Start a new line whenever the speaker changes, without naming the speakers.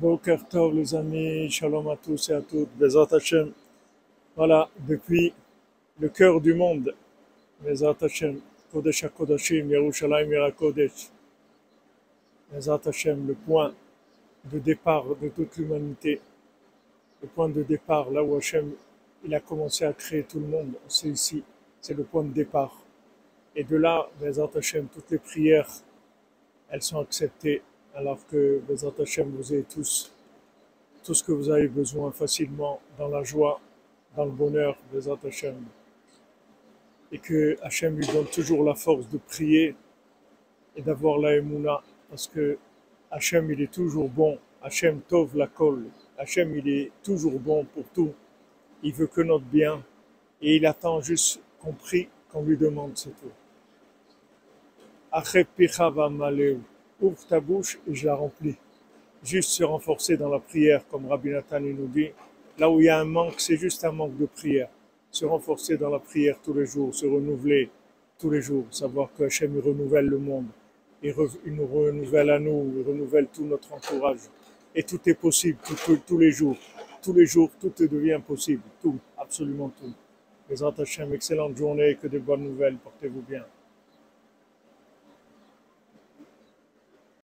Boker Tov les amis, shalom à tous et à toutes, Bezat Hashem. Voilà, depuis le cœur du monde, Bezat Hashem, Kodesh HaKodashim, Yerushalayim Yerakodesh. Bezat Hashem, le point de départ de toute l'humanité, le point de départ, là où Hashem il a commencé à créer tout le monde, c'est ici, c'est le point de départ. Et de là, Bezat Hashem, toutes les prières, elles sont acceptées alors que Bezat Hashem, vous avez tous tout ce que vous avez besoin facilement dans la joie, dans le bonheur, Bezat Hashem. Et que Hashem lui donne toujours la force de prier et d'avoir la émouna, parce que Hashem, il est toujours bon. Hashem tov la kol. Hashem, il est toujours bon pour tout. Il veut que notre bien. Et il attend juste qu'on prie, qu'on lui demande, c'est tout. Ouvre ta bouche et je la remplis. Juste se renforcer dans la prière, comme Rabbi Nathan nous dit. Là où il y a un manque, c'est juste un manque de prière. Se renforcer dans la prière tous les jours, se renouveler tous les jours, savoir que Hachem renouvelle le monde. Il, nous renouvelle à nous, il renouvelle tout notre entourage. Et tout est possible, tous les jours. Tous les jours, tout devient possible. Tout, absolument tout. Les Hachem, excellente journée, que de bonnes nouvelles, portez-vous bien.